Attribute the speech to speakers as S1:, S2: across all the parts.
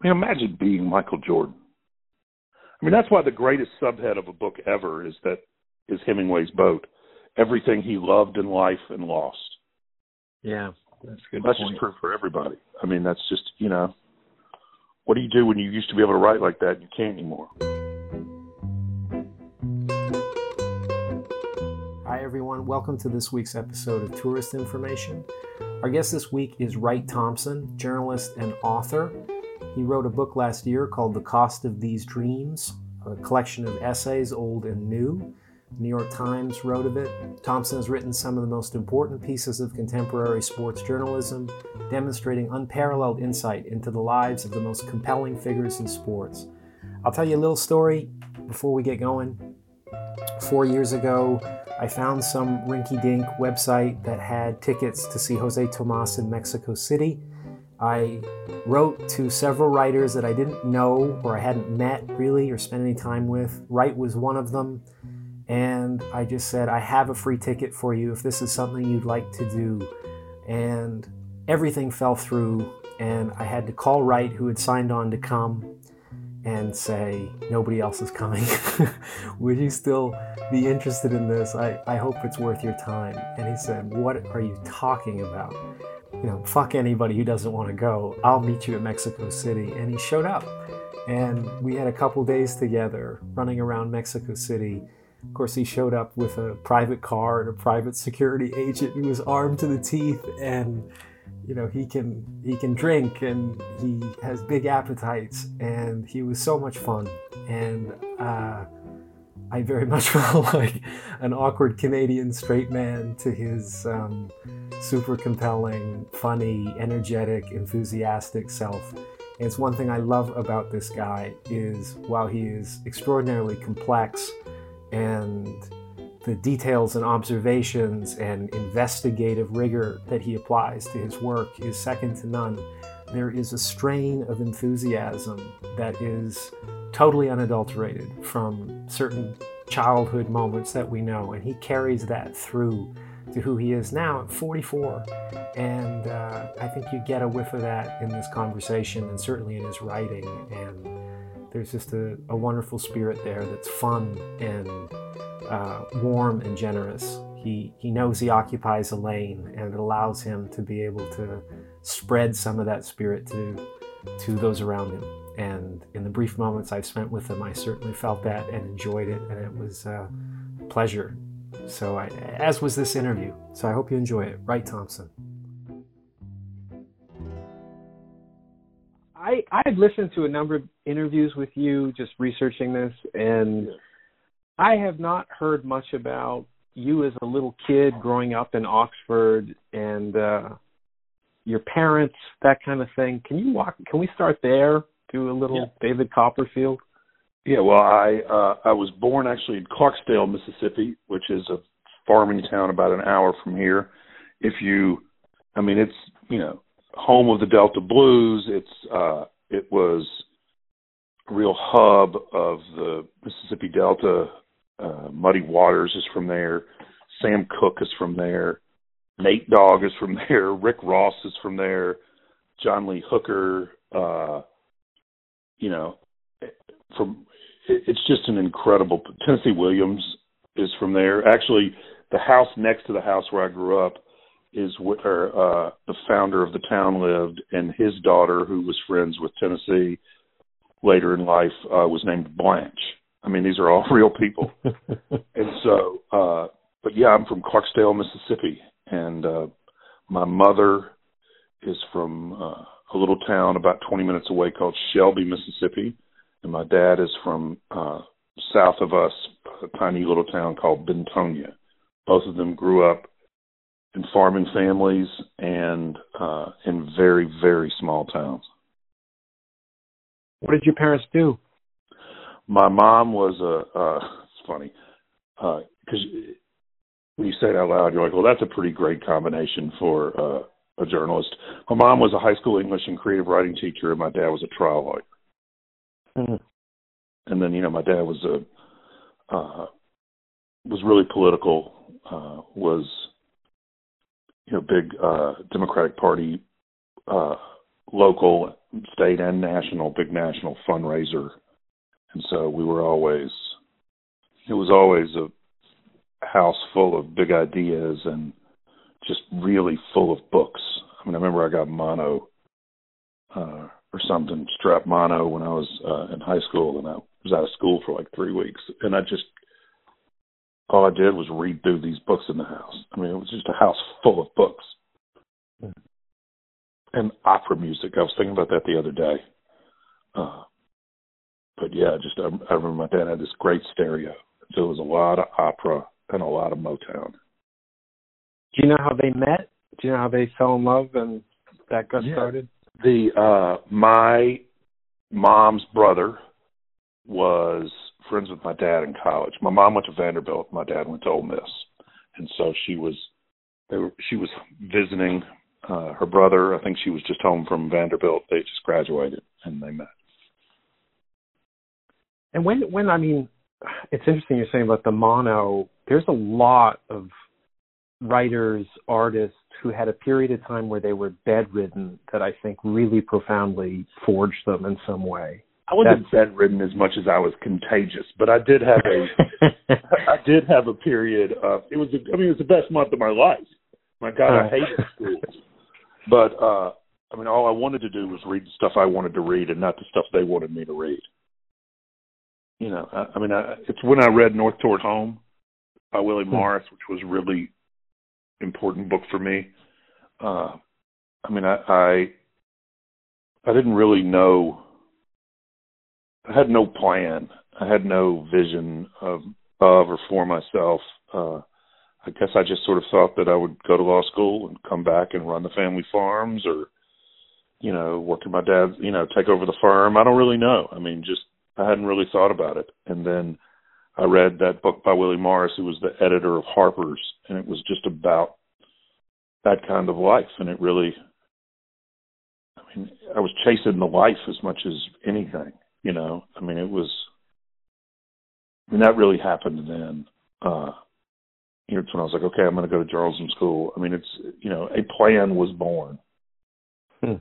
S1: I mean, imagine being Michael Jordan. I mean, that's why the greatest subhead of a book ever is that is Hemingway's boat. Everything he loved in life and lost.
S2: Yeah, that's good.
S1: That's
S2: point.
S1: just true for everybody. I mean, that's just you know, what do you do when you used to be able to write like that and you can't anymore?
S2: Hi, everyone. Welcome to this week's episode of Tourist Information. Our guest this week is Wright Thompson, journalist and author. He wrote a book last year called The Cost of These Dreams, a collection of essays, old and new. The New York Times wrote of it. Thompson has written some of the most important pieces of contemporary sports journalism, demonstrating unparalleled insight into the lives of the most compelling figures in sports. I'll tell you a little story before we get going. Four years ago, I found some rinky dink website that had tickets to see Jose Tomas in Mexico City. I wrote to several writers that I didn't know or I hadn't met really or spent any time with. Wright was one of them. And I just said, I have a free ticket for you if this is something you'd like to do. And everything fell through. And I had to call Wright, who had signed on to come, and say, Nobody else is coming. Would you still be interested in this? I, I hope it's worth your time. And he said, What are you talking about? You know, fuck anybody who doesn't want to go. I'll meet you at Mexico City. And he showed up. And we had a couple days together running around Mexico City. Of course, he showed up with a private car and a private security agent who was armed to the teeth. And you know he can he can drink and he has big appetites and he was so much fun and uh, I very much felt like an awkward Canadian straight man to his um, super compelling, funny, energetic, enthusiastic self. And it's one thing I love about this guy is while he is extraordinarily complex and the details and observations and investigative rigor that he applies to his work is second to none. There is a strain of enthusiasm that is totally unadulterated from certain childhood moments that we know, and he carries that through to who he is now at 44. And uh, I think you get a whiff of that in this conversation and certainly in his writing. And there's just a, a wonderful spirit there that's fun and uh, warm and generous. He, he knows he occupies a lane and it allows him to be able to spread some of that spirit to, to those around him. And in the brief moments I've spent with them, I certainly felt that and enjoyed it, and it was a pleasure. So, I, as was this interview. So, I hope you enjoy it. Wright Thompson. I I had listened to a number of interviews with you, just researching this, and I have not heard much about you as a little kid growing up in Oxford and uh, your parents, that kind of thing. Can you walk? Can we start there? Do a little
S1: Yeah.
S2: David Copperfield.
S1: Yeah, well, I uh, I was born actually in Clarksdale, Mississippi, which is a farming town about an hour from here. If you, I mean, it's you know home of the Delta Blues. It's uh, it was a real hub of the Mississippi Delta. Uh, Muddy Waters is from there. Sam Cooke is from there. Nate Dogg is from there. Rick Ross is from there. John Lee Hooker. Uh, you know, from it's just an incredible. Tennessee Williams is from there. Actually, the house next to the house where I grew up is where uh, the founder of the town lived, and his daughter, who was friends with Tennessee later in life, uh, was named Blanche. I mean, these are all real people. and so, uh, but yeah, I'm from Clarksdale, Mississippi, and uh, my mother is from uh, a little town about 20 minutes away called Shelby, Mississippi, and my dad is from uh, south of us, a tiny little town called Bentonia. Both of them grew up in farming families and uh, in very, very small towns.
S2: What did your parents do?
S1: My mom was a. Uh, it's funny because when you say it out loud, you're like, well, that's a pretty great combination for uh, a journalist. My mom was a high school English and creative writing teacher, and my dad was a trial lawyer.
S2: Mhm.
S1: And then, you know, my dad was a uh, was really political. Uh, was you know big uh, Democratic Party uh, local state and national, big national fundraiser, and so we were always. It was always a house full of big ideas and just really full of books. I mean, I remember I got mono uh, or something, strep mono, when I was uh, in high school, and I was out of school for like three weeks, and I just all I did was read through these books in the house. I mean, it was just a house full of books and opera music. I was thinking about that the other day. Uh, but yeah, just I, I remember my dad had this great stereo, so it was a lot of opera and a lot of Motown.
S2: Do you know how they met? Do you know how they fell in love and that got
S1: yeah.
S2: started?
S1: The uh my mom's brother was friends with my dad in college. My mom went to Vanderbilt, my dad went to Ole Miss. And so she was they were she was visiting uh her brother. I think she was just home from Vanderbilt. They just graduated and they met.
S2: And when when I mean it's interesting you're saying about the mono. There's a lot of writers, artists who had a period of time where they were bedridden that I think really profoundly forged them in some way.
S1: I wasn't That's, bedridden as much as I was contagious, but I did have a I did have a period of it was a, I mean it was the best month of my life. My God, I hated school. But uh I mean all I wanted to do was read the stuff I wanted to read and not the stuff they wanted me to read. You know, I, I mean I, it's when I read North Toward Home by Willie hmm. Morris, which was really important book for me. Uh, I mean, I, I I didn't really know. I had no plan. I had no vision of of or for myself. Uh, I guess I just sort of thought that I would go to law school and come back and run the family farms, or you know, work at my dad's, you know, take over the firm. I don't really know. I mean, just I hadn't really thought about it, and then I read that book by Willie Morris, who was the editor of Harper's, and it was just about that kind of life. And it really, I mean, I was chasing the life as much as anything, you know. I mean, it was, I mean, that really happened then. Uh, you know, it's when I was like, okay, I'm going to go to journalism school. I mean, it's, you know, a plan was born.
S2: Hmm.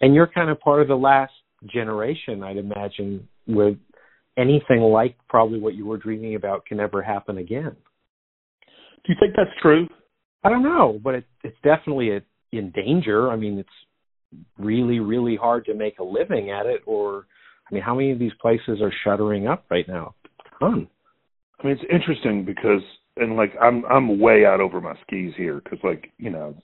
S2: And you're kind of part of the last generation, I'd imagine, with anything like probably what you were dreaming about can ever happen again.
S1: Do you think that's true?
S2: I don't know, but it, it's definitely a, in danger. I mean, it's really, really hard to make a living at it. Or, I mean, how many of these places are shuttering up right now? A ton.
S1: I mean, it's interesting because, and like, I'm I'm way out over my skis here because, like, you know,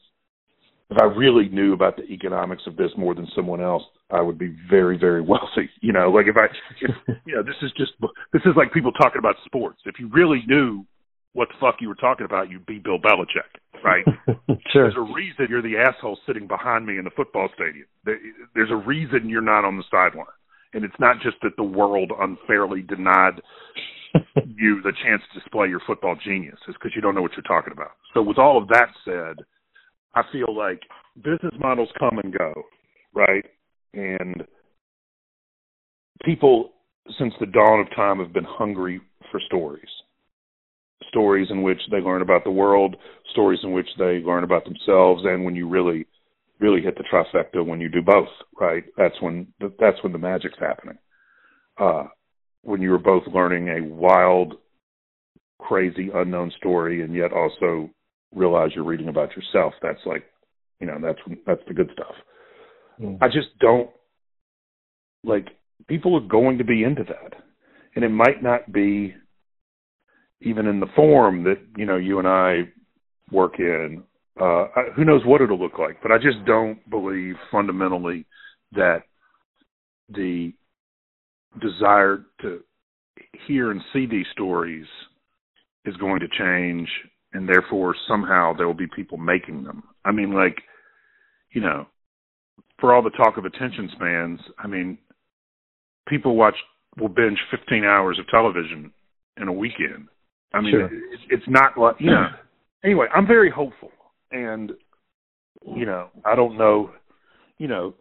S1: if I really knew about the economics of this more than someone else, I would be very, very wealthy. You know, like if I, if, you know, this is just this is like people talking about sports. If you really knew what the fuck you were talking about, you'd be Bill Belichick, right?
S2: sure.
S1: There's a reason you're the asshole sitting behind me in the football stadium. There's a reason you're not on the sideline. And it's not just that the world unfairly denied you the chance to display your football genius. It's because you don't know what you're talking about. So with all of that said, I feel like business models come and go, right? And people since the dawn of time have been hungry for stories stories in which they learn about the world, stories in which they learn about themselves, and when you really, really hit the trifecta when you do both, right? That's when that's when the magic's happening. Uh, when you are both learning a wild, crazy, unknown story, and yet also realize you're reading about yourself. That's like, you know, that's that's the good stuff. Mm. I just don't like people are going to be into that, and it might not be even in the form that you know you and I work in. Uh, who knows what it'll look like? But I just don't believe fundamentally that the desire to hear and see these stories is going to change, and therefore somehow there will be people making them. I mean, like, you know, for all the talk of attention spans, I mean, people watch will binge 15 hours of television in a weekend I mean, sure. it's, it's not like you know. Anyway, I'm very hopeful, and you know, I don't know, you know,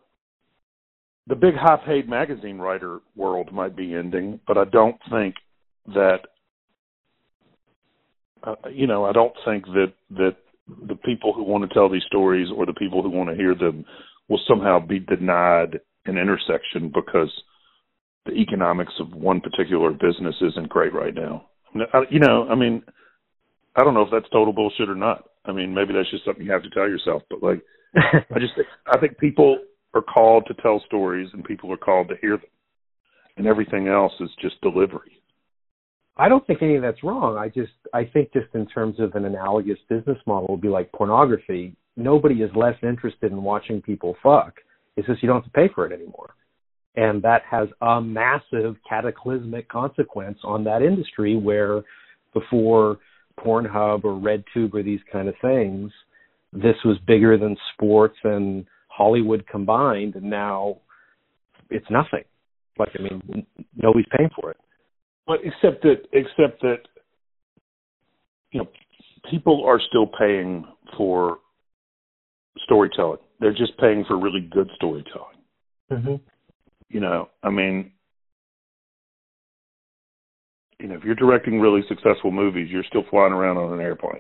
S1: the big high-paid magazine writer world might be ending, but I don't think that, uh, you know, I don't think that that the people who want to tell these stories or the people who want to hear them will somehow be denied an intersection because the economics of one particular business isn't great right now. You know, I mean, I don't know if that's total bullshit or not. I mean, maybe that's just something you have to tell yourself. But like, I just think, I think people are called to tell stories, and people are called to hear them, and everything else is just delivery.
S2: I don't think any of that's wrong. I just I think just in terms of an analogous business model would be like pornography. Nobody is less interested in watching people fuck. It's just you don't have to pay for it anymore. And that has a massive cataclysmic consequence on that industry where before Pornhub or RedTube or these kind of things, this was bigger than sports and Hollywood combined, and now it's nothing. Like I mean, nobody's paying for it.
S1: But except that, except that, you know, people are still paying for storytelling. They're just paying for really good storytelling.
S2: Mm-hmm.
S1: You know, I mean, you know, if you're directing really successful movies, you're still flying around on an airplane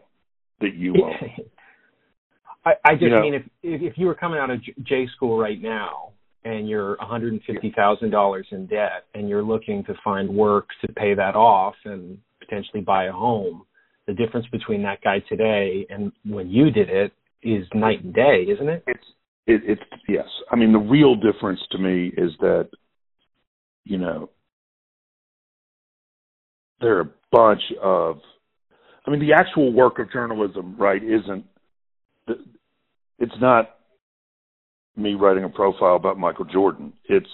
S1: that you own.
S2: I, I just you know, mean if if you were coming out of J school right now and you're $150,000 in debt and you're looking to find work to pay that off and potentially buy a home, the difference between that guy today and when you did it is night and day, isn't it?
S1: It's it, it's yes. I mean, the real difference to me is that you know there are a bunch of I mean, the actual work of journalism, right, isn't it's not me writing a profile about Michael Jordan. It's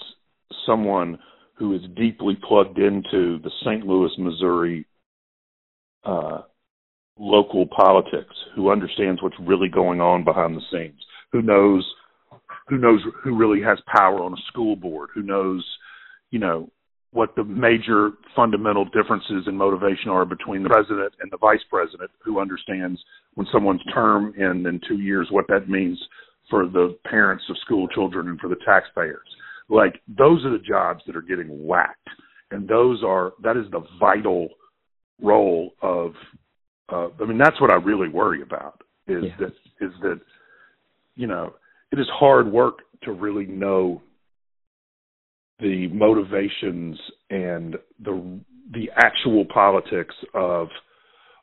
S1: someone who is deeply plugged into the St. Louis, Missouri uh, local politics, who understands what's really going on behind the scenes, who knows who knows who really has power on a school board, who knows, you know, what the major fundamental differences in motivation are between the president and the vice president, who understands when someone's term ends in two years, what that means for the parents of school children and for the taxpayers. Like those are the jobs that are getting whacked, and those are that is the vital role of. Uh, I mean, that's what I really worry about. Is yeah. that is that you know it is hard work to really know the motivations and the the actual politics of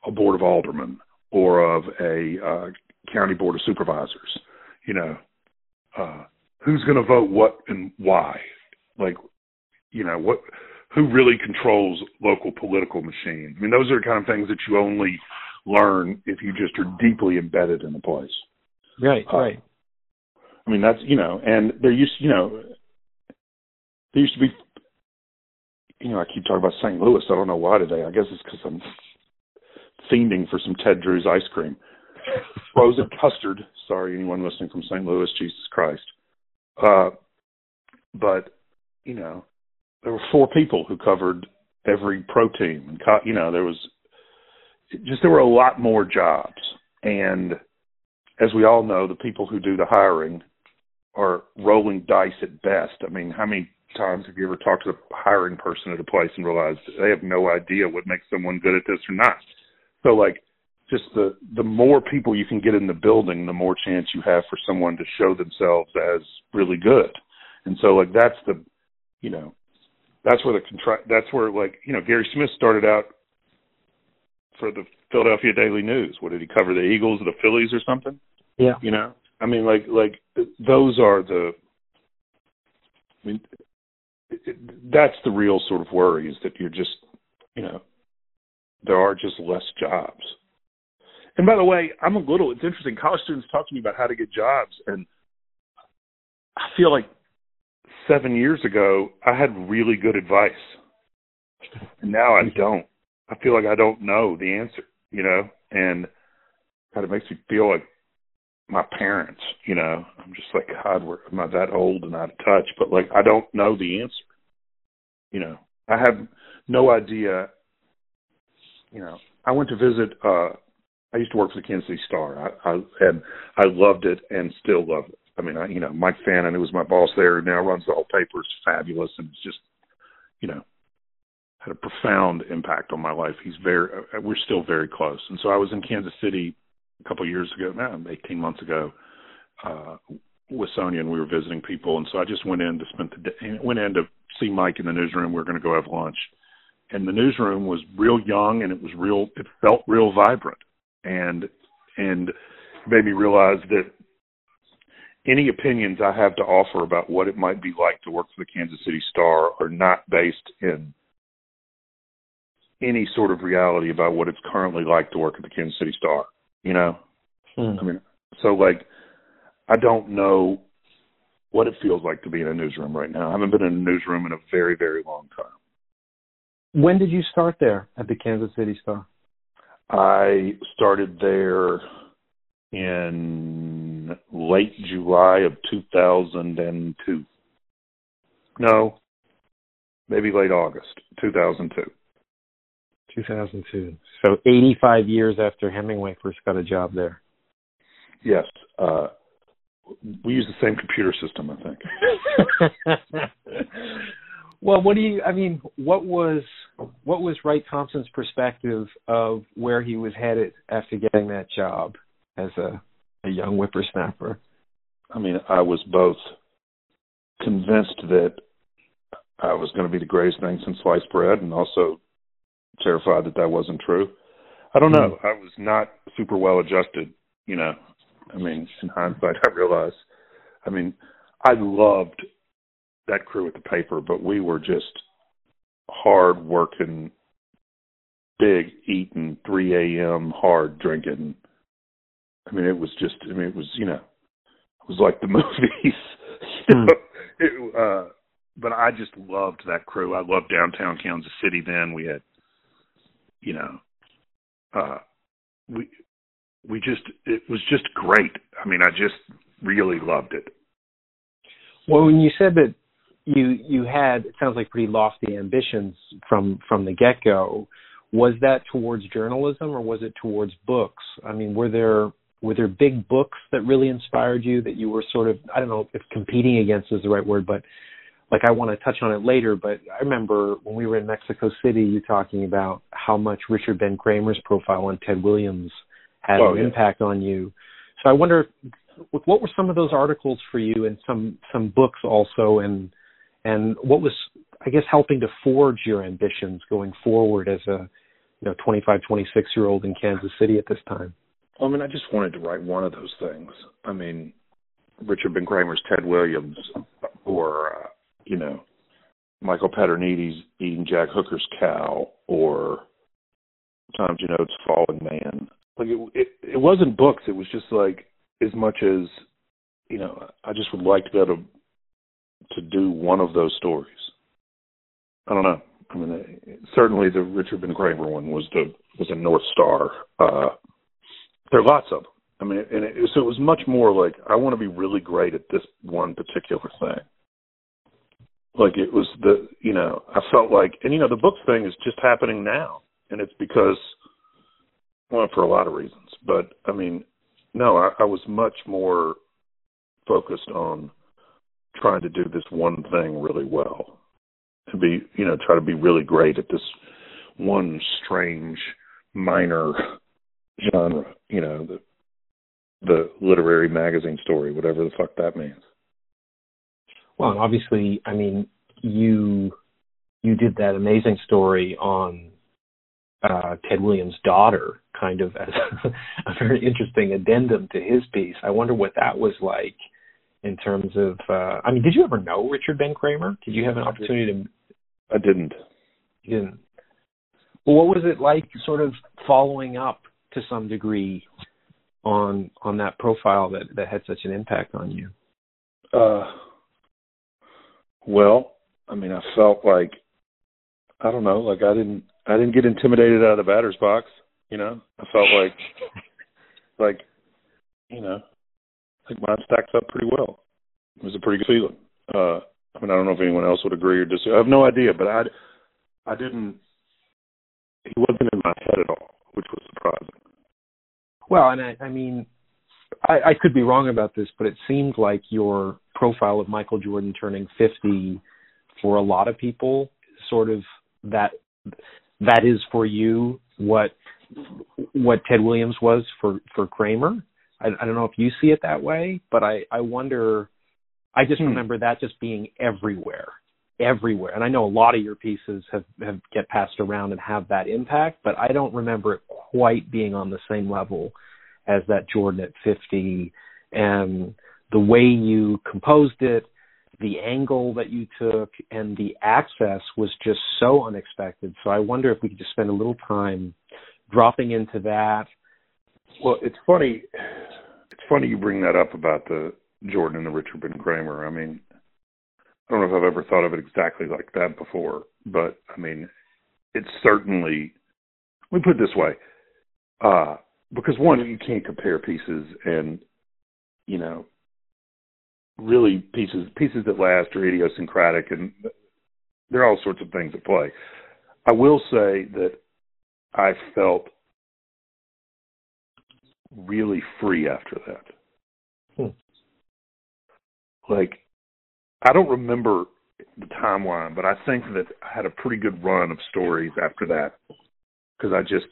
S1: a board of aldermen or of a uh, county board of supervisors. You know, uh, who's going to vote what and why? Like, you know, what who really controls local political machine? I mean, those are the kind of things that you only learn if you just are deeply embedded in the place.
S2: Right, uh, right.
S1: I mean, that's you know, and there used, you know, there used to be, you know, I keep talking about St. Louis. I don't know why today. I guess it's because I'm fiending for some Ted Drewes ice cream. Frozen custard. Sorry, anyone listening from St. Louis. Jesus Christ. Uh, but you know, there were four people who covered every pro team, and co- you know, there was just there were a lot more jobs, and as we all know, the people who do the hiring are rolling dice at best. I mean, how many times have you ever talked to the hiring person at a place and realized they have no idea what makes someone good at this or not? So like just the the more people you can get in the building, the more chance you have for someone to show themselves as really good. And so like that's the you know that's where the contra- that's where like you know Gary Smith started out for the Philadelphia Daily News. What did he cover? The Eagles or the Phillies or something?
S2: Yeah.
S1: You know, I mean, like like those are the. I mean, it, that's the real sort of worry is that you're just, you know, there are just less jobs. And by the way, I'm a little. It's interesting. College students talk to me about how to get jobs, and I feel like seven years ago I had really good advice, and now I don't. I feel like I don't know the answer, you know, and kind of makes me feel like my parents, you know. I'm just like, God, we're, am I that old and out of touch? But like, I don't know the answer. You know, I have no idea. You know, I went to visit. uh I used to work for the Kansas City Star. I, I and I loved it and still love it. I mean, I, you know, Mike Fannin, who was my boss there, now runs the whole paper. Is fabulous, and it's just, you know, had a profound impact on my life. He's very. Uh, we're still very close, and so I was in Kansas City a couple of years ago, now 18 months ago, uh, with Sonia and we were visiting people, and so I just went in to spend the day. Went in to see Mike in the newsroom. We were going to go have lunch, and the newsroom was real young and it was real. It felt real vibrant, and and made me realize that any opinions I have to offer about what it might be like to work for the Kansas City Star are not based in any sort of reality about what it's currently like to work at the Kansas City Star. You know,
S2: hmm.
S1: I mean, so like, I don't know what it feels like to be in a newsroom right now. I haven't been in a newsroom in a very, very long time.
S2: When did you start there at the Kansas City Star?
S1: I started there in late July of 2002. No, maybe late August 2002.
S2: 2002. So 85 years after Hemingway first got a job there.
S1: Yes. Uh, we use the same computer system, I
S2: think. well, what do you? I mean, what was what was Wright Thompson's perspective of where he was headed after getting that job as a a young whippersnapper?
S1: I mean, I was both convinced that I was going to be the greatest thing since sliced bread, and also terrified that that wasn't true. I don't know. Mm-hmm. I was not super well adjusted, you know. I mean, in hindsight, I realize. I mean, I loved that crew at the paper, but we were just hard working, big eating, 3 a.m. hard drinking. I mean, it was just. I mean, it was you know, it was like the movies. you know? it, uh, but I just loved that crew. I loved downtown Kansas City. Then we had you know, uh, we we just it was just great. I mean, I just really loved it.
S2: Well, when you said that you you had it sounds like pretty lofty ambitions from from the get go. Was that towards journalism or was it towards books? I mean, were there were there big books that really inspired you that you were sort of I don't know if competing against is the right word, but like I want to touch on it later, but I remember when we were in Mexico City, you talking about how much Richard Ben Cramer's profile on Ted Williams had
S1: oh,
S2: an
S1: yeah.
S2: impact on you. So I wonder, what were some of those articles for you, and some some books also, and and what was I guess helping to forge your ambitions going forward as a you know 25, 26 year old in Kansas City at this time.
S1: I mean, I just wanted to write one of those things. I mean, Richard Ben Cramer's Ted Williams, or uh, you know, Michael Paterniti's eating Jack Hooker's cow, or Tom Junod's Falling Man. Like it, it, it wasn't books. It was just like as much as, you know, I just would like to be able to to do one of those stories. I don't know. I mean, certainly the Richard Ben Cramer one was the was a North Star. Uh, there are lots of them. I mean, and it, so it was much more like I want to be really great at this one particular thing like it was the you know I felt like and you know the book thing is just happening now and it's because well for a lot of reasons but I mean no I, I was much more focused on trying to do this one thing really well to be you know try to be really great at this one strange minor genre you know the the literary magazine story whatever the fuck that means
S2: well, obviously, I mean, you you did that amazing story on uh, Ted Williams' daughter, kind of as a very interesting addendum to his piece. I wonder what that was like in terms of. Uh, I mean, did you ever know Richard Ben Cramer? Did you have an opportunity to?
S1: I didn't.
S2: You didn't. Well, what was it like, sort of following up to some degree on on that profile that that had such an impact on you?
S1: Uh, well, I mean, I felt like I don't know, like I didn't I didn't get intimidated out of the batter's box. You know, I felt like like you know, I think mine stacks up pretty well. It was a pretty good feeling. Uh, I mean, I don't know if anyone else would agree or disagree. I have no idea, but I I didn't. He wasn't in my head at all, which was surprising.
S2: Well, and I, I mean, I, I could be wrong about this, but it seemed like your profile of Michael Jordan turning 50 for a lot of people sort of that that is for you what what Ted Williams was for for Cramer. I, I don't know if you see it that way, but I I wonder. I just hmm. remember that just being everywhere, everywhere. And I know a lot of your pieces have have get passed around and have that impact, but I don't remember it quite being on the same level as that Jordan at 50 and the way you composed it the angle that you took and the access was just so unexpected. So I wonder if we could just spend a little time dropping into that.
S1: Well, it's funny. It's funny you bring that up about the Jordan and the Richard Ben Cramer. I mean, I don't know if I've ever thought of it exactly like that before, but I mean, it's certainly. Let me put it this way, uh, because one, you can't compare pieces, and you know, really pieces pieces that last are idiosyncratic and there are all sorts of things at play. I will say that I felt really free after that. Hmm. Like I don't remember the timeline, but I think that I had a pretty good run of stories after that because I just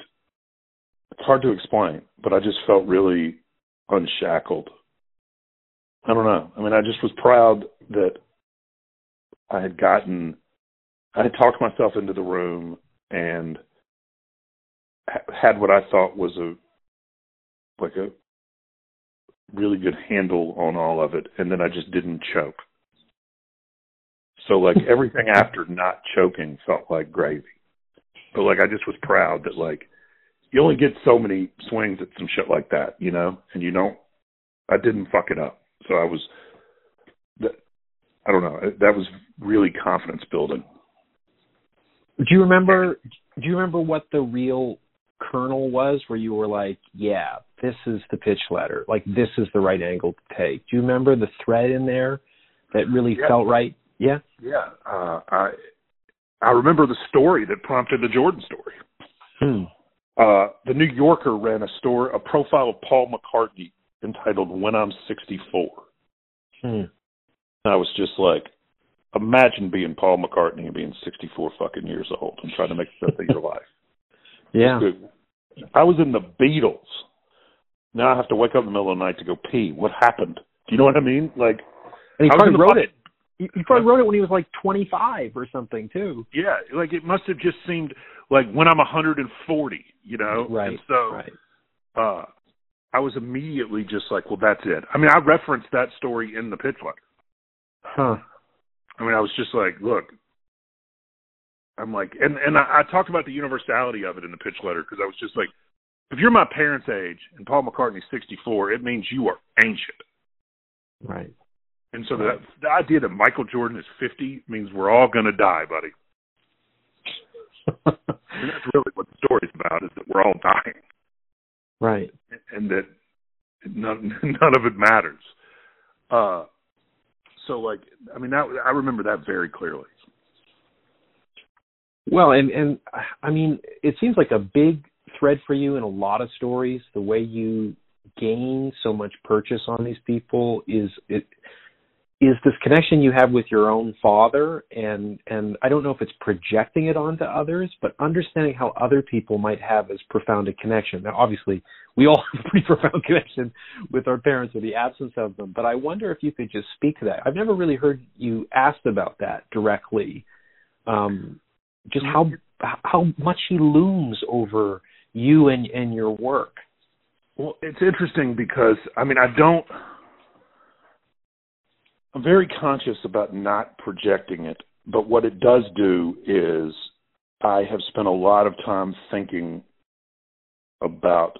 S1: it's hard to explain, but I just felt really unshackled I don't know. I mean, I just was proud that I had gotten, I had talked myself into the room and had what I thought was a, like a really good handle on all of it. And then I just didn't choke. So like everything after not choking felt like gravy. But like I just was proud that like you only get so many swings at some shit like that, you know, and you don't. I didn't fuck it up. So I was, I don't know, that was really confidence building.
S2: Do you remember? Do you remember what the real kernel was, where you were like, "Yeah, this is the pitch letter. Like this is the right angle to take." Do you remember the thread in there that really
S1: yeah.
S2: felt right? Yeah.
S1: Yeah. Uh, I I remember the story that prompted the Jordan story.
S2: Hmm.
S1: Uh, the New Yorker ran a story, a profile of Paul McCartney entitled When I'm 64.
S2: Hmm.
S1: I was just like, imagine being Paul McCartney and being 64 fucking years old and trying to make sense of your life.
S2: Yeah.
S1: I was in the Beatles. Now I have to wake up in the middle of the night to go pee. What happened? Do you know what I mean? Like,
S2: and he probably wrote it. He probably wrote it when he was like 25 or something too.
S1: Yeah, like it must have just seemed like when I'm 140, you know.
S2: Right.
S1: And so,
S2: right.
S1: uh, I was immediately just like, well, that's it. I mean, I referenced that story in the pitch letter.
S2: Huh.
S1: I mean, I was just like, look, I'm like, and and I, I talked about the universality of it in the pitch letter because I was just like, if you're my parents' age and Paul McCartney's 64, it means you are ancient.
S2: Right.
S1: And so the the idea that Michael Jordan is 50 means we're all going to die, buddy. and that's really what the story's about: is that we're all dying.
S2: Right.
S1: And that none none of it matters. Uh so like I mean that I remember that very clearly.
S2: Well, and and I mean it seems like a big thread for you in a lot of stories. The way you gain so much purchase on these people is it is this connection you have with your own father and and I don't know if it's projecting it onto others, but understanding how other people might have as profound a connection. Now obviously we all have a pretty profound connection with our parents or the absence of them, but I wonder if you could just speak to that. I've never really heard you asked about that directly. Um, just how how much he looms over you and and your work.
S1: Well, it's interesting because I mean I don't I'm very conscious about not projecting it, but what it does do is I have spent a lot of time thinking about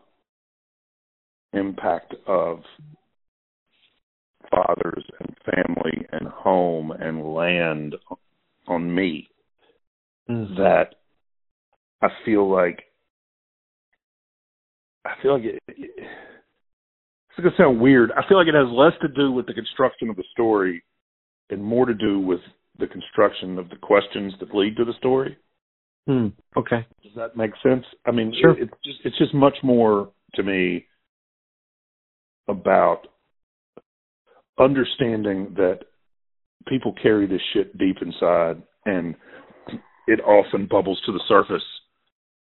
S1: impact of fathers and family and home and land on me
S2: mm-hmm.
S1: that I feel like I feel like it, it it's going to sound weird. I feel like it has less to do with the construction of the story and more to do with the construction of the questions that lead to the story.
S2: Hmm. Okay.
S1: Does that make sense? I mean,
S2: sure.
S1: it, it's just it's just much more to me about understanding that people carry this shit deep inside, and it often bubbles to the surface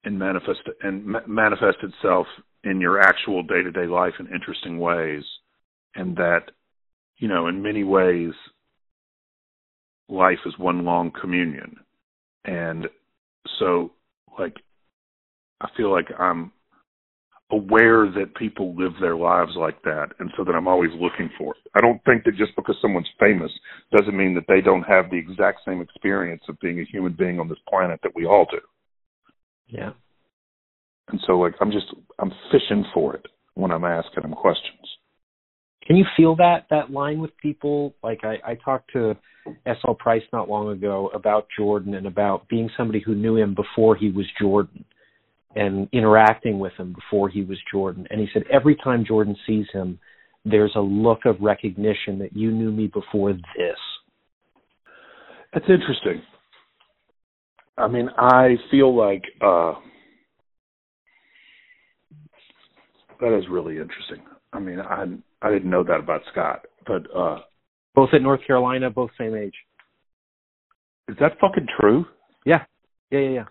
S1: and manifest and ma- manifest itself in your actual day to day life in interesting ways, and that you know in many ways life is one long communion, and so like I feel like I'm aware that people live their lives like that and so that I'm always looking for it. I don't think that just because someone's famous doesn't mean that they don't have the exact same experience of being a human being on this planet that we all do.
S2: Yeah.
S1: And so like I'm just I'm fishing for it when I'm asking them questions.
S2: Can you feel that that line with people? Like I, I talked to S.L. Price not long ago about Jordan and about being somebody who knew him before he was Jordan and interacting with him before he was Jordan. And he said every time Jordan sees him, there's a look of recognition that you knew me before this.
S1: That's interesting. I mean, I feel like uh that is really interesting. I mean, I I didn't know that about Scott, but uh
S2: both at North Carolina, both same age.
S1: Is that fucking true?
S2: Yeah. Yeah, yeah, yeah.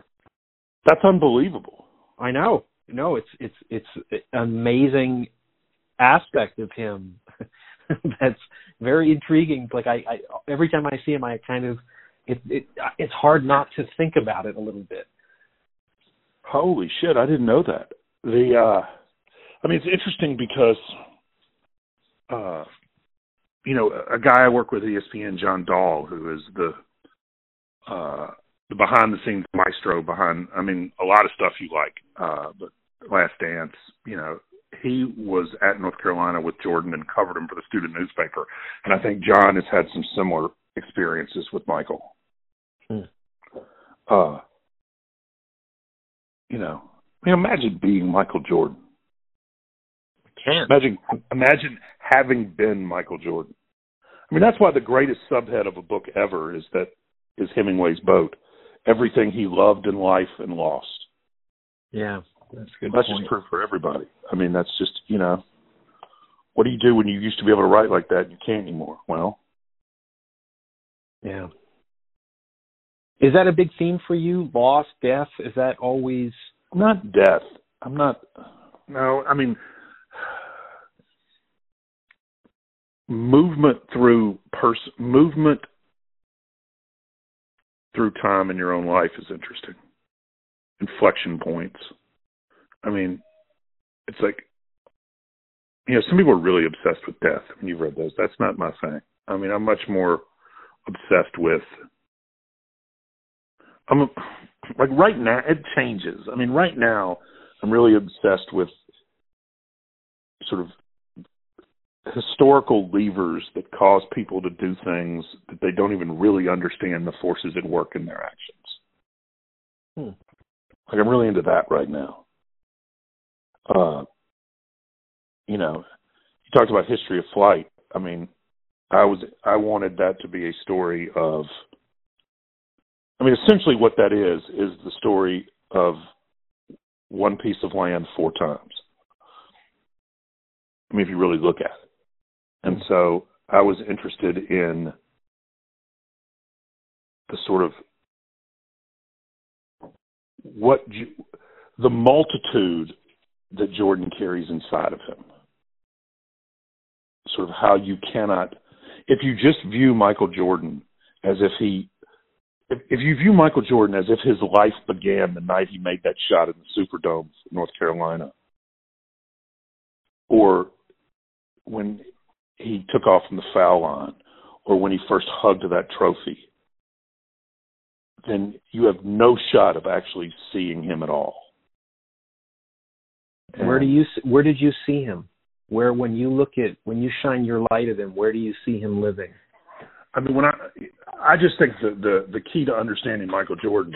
S1: That's unbelievable.
S2: I know. No, it's it's it's an amazing aspect of him that's very intriguing. Like I, I every time I see him, I kind of it, it it's hard not to think about it a little bit.
S1: Holy shit! I didn't know that. The uh, I mean, it's interesting because uh, you know, a guy I work with at ESPN, John Dahl, who is the uh the behind the scenes maestro behind I mean a lot of stuff you like uh but Last Dance you know he was at North Carolina with Jordan and covered him for the student newspaper and I think John has had some similar experiences with Michael hmm. uh you know I mean imagine being Michael Jordan
S2: can't
S1: imagine imagine having been Michael Jordan I mean that's why the greatest subhead of a book ever is that is Hemingway's boat everything he loved in life and lost.
S2: Yeah, that's good.
S1: That's
S2: point.
S1: just true for everybody. I mean, that's just you know, what do you do when you used to be able to write like that and you can't anymore? Well,
S2: yeah. Is that a big theme for you? Loss, death? Is that always
S1: not death? I'm not. No, I mean movement through person movement through time in your own life is interesting. Inflection points. I mean, it's like, you know, some people are really obsessed with death when you've read those. That's not my thing. I mean, I'm much more obsessed with. I'm like right now. It changes. I mean, right now, I'm really obsessed with sort of historical levers that cause people to do things that they don't even really understand the forces at work in their actions. Hmm. Like I'm really into that right now. Uh, you know, you talked about history of flight. I mean, I was I wanted that to be a story of. I mean, essentially, what that is is the story of one piece of land four times. I mean, if you really look at it. And so I was interested in the sort of what the multitude that Jordan carries inside of him. Sort of how you cannot, if you just view Michael Jordan as if he, if, if you view Michael Jordan as if his life began the night he made that shot in the Superdome, North Carolina, or when he took off from the foul line or when he first hugged that trophy, then you have no shot of actually seeing him at all.
S2: And where do you where did you see him? Where when you look at when you shine your light at him, where do you see him living?
S1: I mean, when I I just think the the, the key to understanding Michael Jordan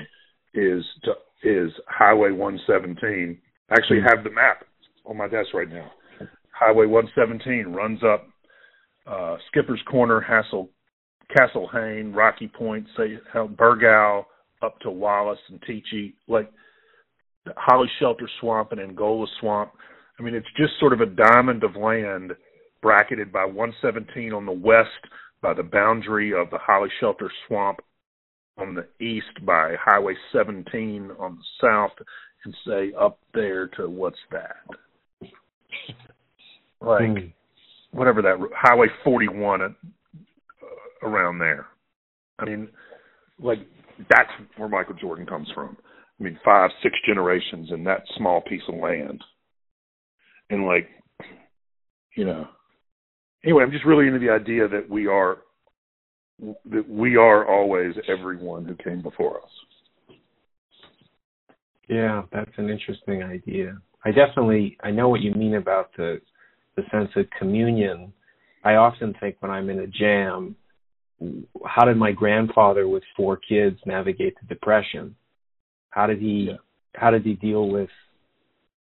S1: is to is Highway 117. I actually have the map on my desk right now. Highway 117 runs up uh, Skipper's Corner, Hassel, Castle Hayne, Rocky Point, say Burgaw, up to Wallace and Teachey, like Holly Shelter Swamp and Angola Swamp. I mean, it's just sort of a diamond of land bracketed by 117 on the west, by the boundary of the Holly Shelter Swamp on the east, by Highway 17 on the south, and say up there to what's that? like mm. whatever that Highway 41 uh, around there. I mean, like that's where Michael Jordan comes from. I mean, five, six generations in that small piece of land, and like, you know. Anyway, I'm just really into the idea that we are that we are always everyone who came before us.
S2: Yeah, that's an interesting idea. I definitely I know what you mean about the the sense of communion. I often think when I'm in a jam, how did my grandfather with four kids navigate the depression? How did he yeah. how did he deal with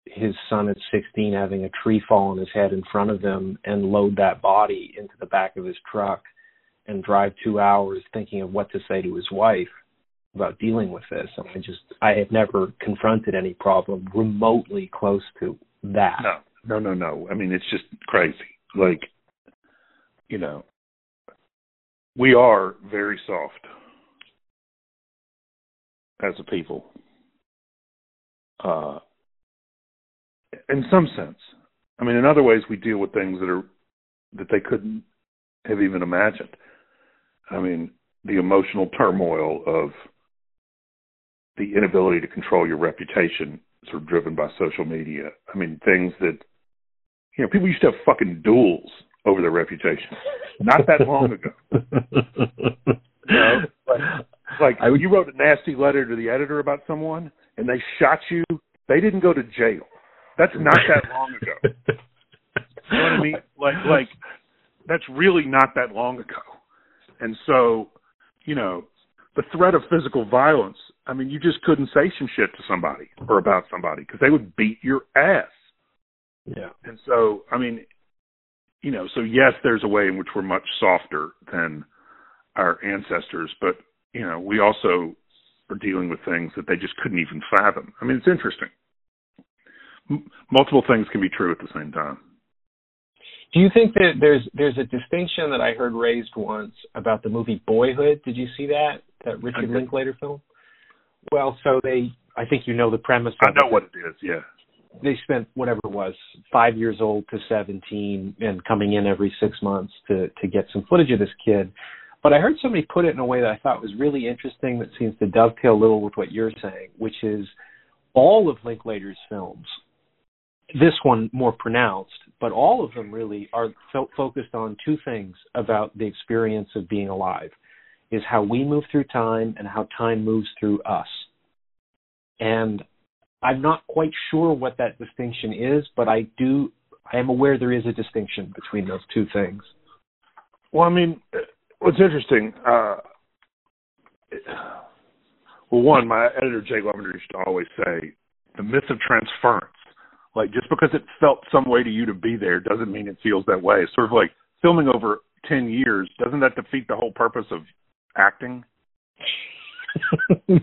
S2: his son at 16 having a tree fall on his head in front of them and load that body into the back of his truck and drive 2 hours thinking of what to say to his wife about dealing with this and I just I have never confronted any problem remotely close to that.
S1: No. No, no, no. I mean it's just crazy. Like you know, we are very soft as a people. Uh, in some sense. I mean, in other ways, we deal with things that are that they couldn't have even imagined. I mean, the emotional turmoil of the inability to control your reputation, sort of driven by social media. I mean, things that you know, people used to have fucking duels over their reputation. Not that long ago. you know, like, like I, you wrote a nasty letter to the editor about someone and they shot you. They didn't go to jail. That's not that long ago. you know what I mean? Like like that's really not that long ago. And so, you know, the threat of physical violence, I mean, you just couldn't say some shit to somebody or about somebody because they would beat your ass.
S2: Yeah.
S1: And so, I mean, you know, so yes, there's a way in which we're much softer than our ancestors, but you know, we also are dealing with things that they just couldn't even fathom. I mean, it's interesting. M- multiple things can be true at the same time.
S2: Do you think that there's there's a distinction that I heard raised once about the movie Boyhood? Did you see that that Richard Linklater film? Well, so they I think you know the premise.
S1: I know what it is. Yeah
S2: they spent whatever it was, five years old to 17 and coming in every six months to, to get some footage of this kid. But I heard somebody put it in a way that I thought was really interesting that seems to dovetail a little with what you're saying, which is all of Linklater's films, this one more pronounced, but all of them really are fo- focused on two things about the experience of being alive is how we move through time and how time moves through us. And I'm not quite sure what that distinction is, but I do. I am aware there is a distinction between those two things.
S1: Well, I mean, what's interesting. Uh, well, one, my editor Jay Lovinger used to always say, the myth of transference. Like just because it felt some way to you to be there doesn't mean it feels that way. It's sort of like filming over ten years. Doesn't that defeat the whole purpose of acting?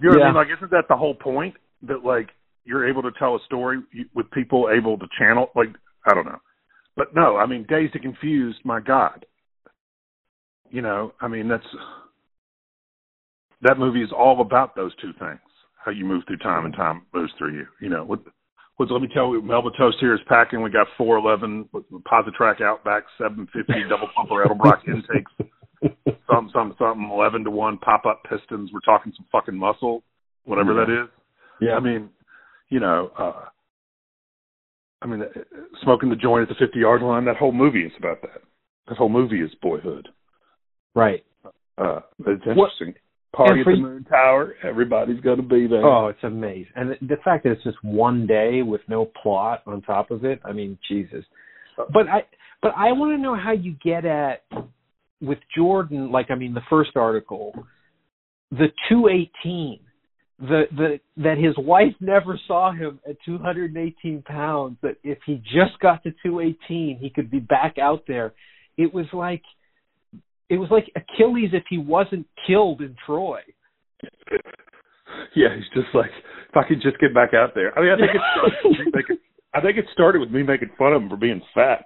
S1: You know yeah. what I mean? Like, isn't that the whole point? That like you're able to tell a story with people able to channel. Like, I don't know, but no, I mean, Dazed and Confused. My God, you know, I mean, that's that movie is all about those two things: how you move through time and time moves through you. You know, what? What's, let me tell you, Melba Toast here is packing. We got 411 Positrack Outback 750 double pumper Edelbrock intakes some some something eleven to one pop up pistons. We're talking some fucking muscle, whatever yeah. that is.
S2: Yeah.
S1: I mean, you know, uh I mean, uh, smoking the joint at the fifty yard line. That whole movie is about that. That whole movie is boyhood.
S2: Right.
S1: Uh, it's interesting. What? Party at the Moon Tower. Everybody's going to be there.
S2: Oh, it's amazing, and the fact that it's just one day with no plot on top of it. I mean, Jesus. But I, but I want to know how you get at with Jordan, like I mean, the first article, the 218, the the that his wife never saw him at 218 pounds. That if he just got to 218, he could be back out there. It was like it was like Achilles if he wasn't killed in Troy.
S1: Yeah, he's just like if I could just get back out there. I mean, I think it started. I think it started with me making fun of him for being fat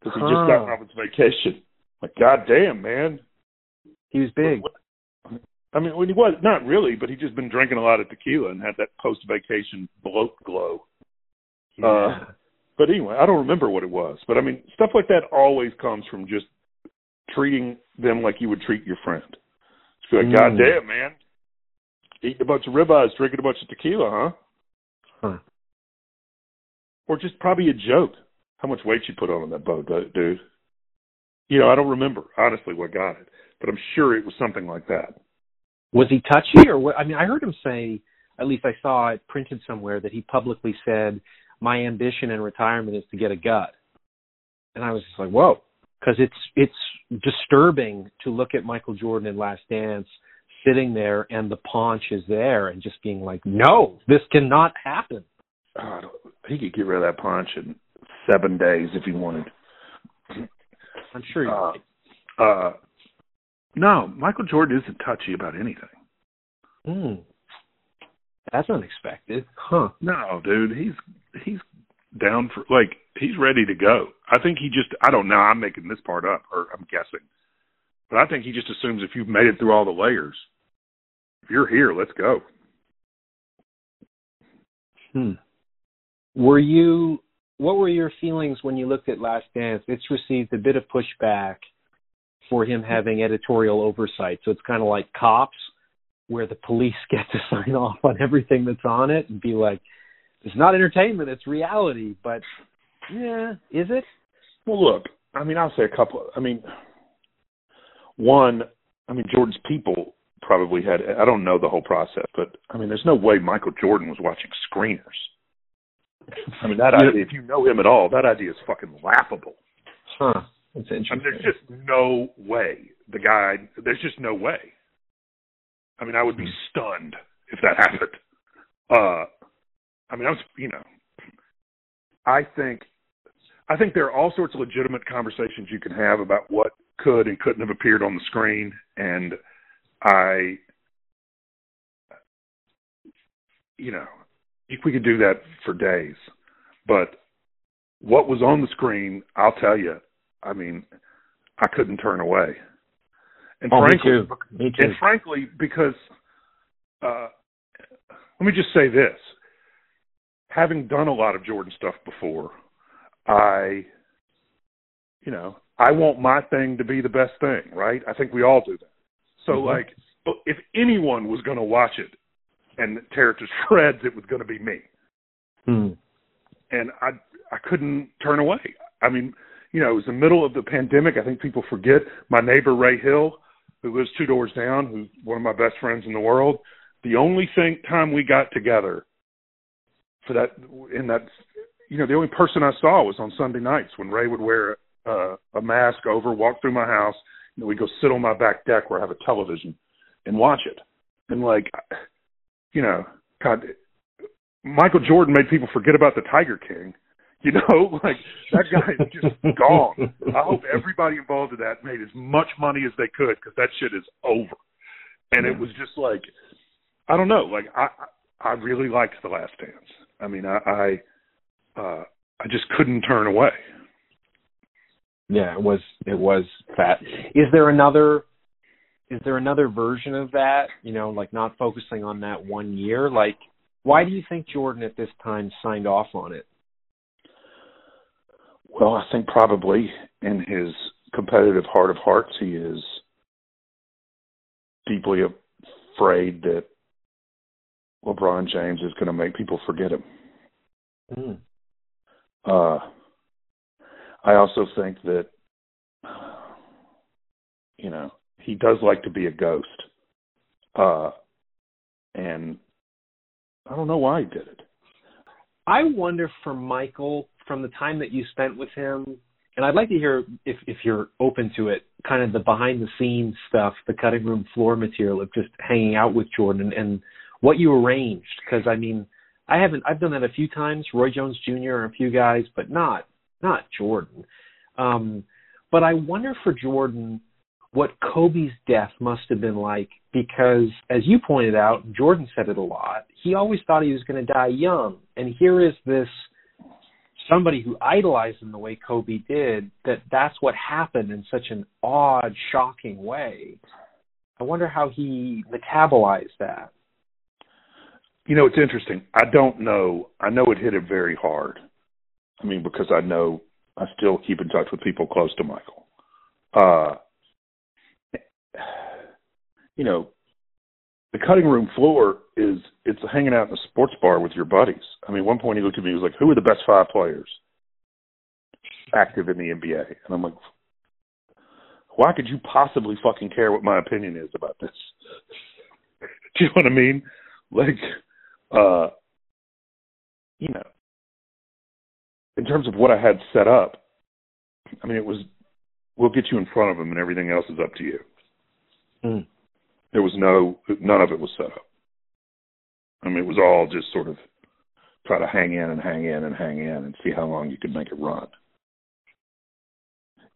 S1: because he just got off his vacation. Like, goddamn, man.
S2: He was big.
S1: I mean, when he was not really, but he just been drinking a lot of tequila and had that post vacation bloat glow. Yeah. Uh, but anyway, I don't remember what it was. But I mean, stuff like that always comes from just treating them like you would treat your friend. It's like, mm. God damn, man. Eating a bunch of ribeyes, drinking a bunch of tequila, huh?
S2: Huh.
S1: Or just probably a joke. How much weight you put on in that boat, dude? You know, I don't remember honestly what got it, but I'm sure it was something like that.
S2: Was he touchy, or what? I mean, I heard him say, at least I saw it printed somewhere, that he publicly said, "My ambition in retirement is to get a gut," and I was just like, "Whoa," because it's it's disturbing to look at Michael Jordan in Last Dance sitting there and the paunch is there and just being like, "No, this cannot happen."
S1: Oh, he could get rid of that paunch in seven days if he wanted.
S2: I'm sure.
S1: Uh, uh, no, Michael Jordan isn't touchy about anything.
S2: Hmm. That's unexpected, huh?
S1: No, dude, he's he's down for like he's ready to go. I think he just I don't know. I'm making this part up, or I'm guessing, but I think he just assumes if you've made it through all the layers, if you're here, let's go.
S2: Hmm. Were you what were your feelings when you looked at Last Dance? It's received a bit of pushback for him having editorial oversight. So it's kind of like cops, where the police get to sign off on everything that's on it and be like, it's not entertainment, it's reality. But yeah, is it?
S1: Well, look, I mean, I'll say a couple. I mean, one, I mean, Jordan's people probably had. I don't know the whole process, but I mean, there's no way Michael Jordan was watching screeners. I mean, that idea, if you know him at all, that idea is fucking laughable.
S2: Huh. That's interesting. I
S1: mean, there's just no way the guy, there's just no way. I mean, I would be hmm. stunned if that happened. Uh, I mean, I was, you know, I think, I think there are all sorts of legitimate conversations you can have about what could and couldn't have appeared on the screen, and I, you know, if we could do that for days. But what was on the screen, I'll tell you, I mean, I couldn't turn away. And
S2: oh,
S1: frankly,
S2: me too. Me too.
S1: and frankly, because uh, let me just say this: having done a lot of Jordan stuff before, I, you know, I want my thing to be the best thing, right? I think we all do that. So, mm-hmm. like, if anyone was going to watch it and tear it to shreds, it was going to be me.
S2: Hmm.
S1: And I I couldn't turn away. I mean, you know, it was the middle of the pandemic. I think people forget my neighbor Ray Hill, who lives two doors down, who's one of my best friends in the world. The only thing time we got together for that in that you know the only person I saw was on Sunday nights when Ray would wear uh, a mask over, walk through my house, and we'd go sit on my back deck where I have a television and watch it. And like you know, God, Michael Jordan made people forget about the Tiger King. You know, like that guy is just gone. I hope everybody involved in that made as much money as they could because that shit is over. And it was just like, I don't know, like I I really liked The Last Dance. I mean, I I uh, I just couldn't turn away.
S2: Yeah, it was it was fat. Is there another is there another version of that? You know, like not focusing on that one year. Like, why do you think Jordan at this time signed off on it?
S1: Well, I think probably in his competitive heart of hearts, he is deeply afraid that LeBron James is going to make people forget him.
S2: Mm.
S1: Uh, I also think that, you know, he does like to be a ghost. Uh, and I don't know why he did it.
S2: I wonder for Michael from the time that you spent with him, and I'd like to hear if if you're open to it, kind of the behind the scenes stuff, the cutting room floor material of just hanging out with Jordan and, and what you arranged. Because I mean, I haven't I've done that a few times, Roy Jones Jr. and a few guys, but not not Jordan. Um, but I wonder for Jordan what Kobe's death must have been like because, as you pointed out, Jordan said it a lot. He always thought he was going to die young, and here is this somebody who idolized him the way Kobe did. That that's what happened in such an odd, shocking way. I wonder how he metabolized that.
S1: You know, it's interesting. I don't know. I know it hit it very hard. I mean, because I know I still keep in touch with people close to Michael. Uh, you know, the cutting room floor is it's hanging out in a sports bar with your buddies. I mean, one point he looked at me and was like, "Who are the best five players active in the NBA?" And I'm like, "Why could you possibly fucking care what my opinion is about this?" Do you know what I mean? Like, uh, you know, in terms of what I had set up, I mean, it was we'll get you in front of him, and everything else is up to you.
S2: Mm.
S1: There was no, none of it was set up. I mean, it was all just sort of try to hang in and hang in and hang in and see how long you could make it run.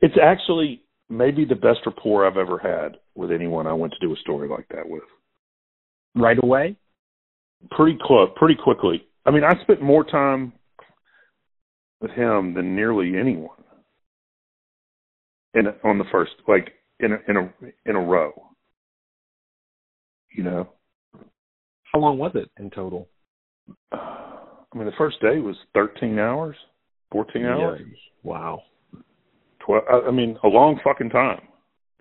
S1: It's actually maybe the best rapport I've ever had with anyone I went to do a story like that with.
S2: Right away?
S1: Pretty close, pretty quickly. I mean, I spent more time with him than nearly anyone in a, on the first, like in a, in a in a row. You know.
S2: How long was it in total?
S1: I mean, the first day was 13 hours, 14 hours.
S2: Yeah. Wow.
S1: 12, I mean, a long fucking time.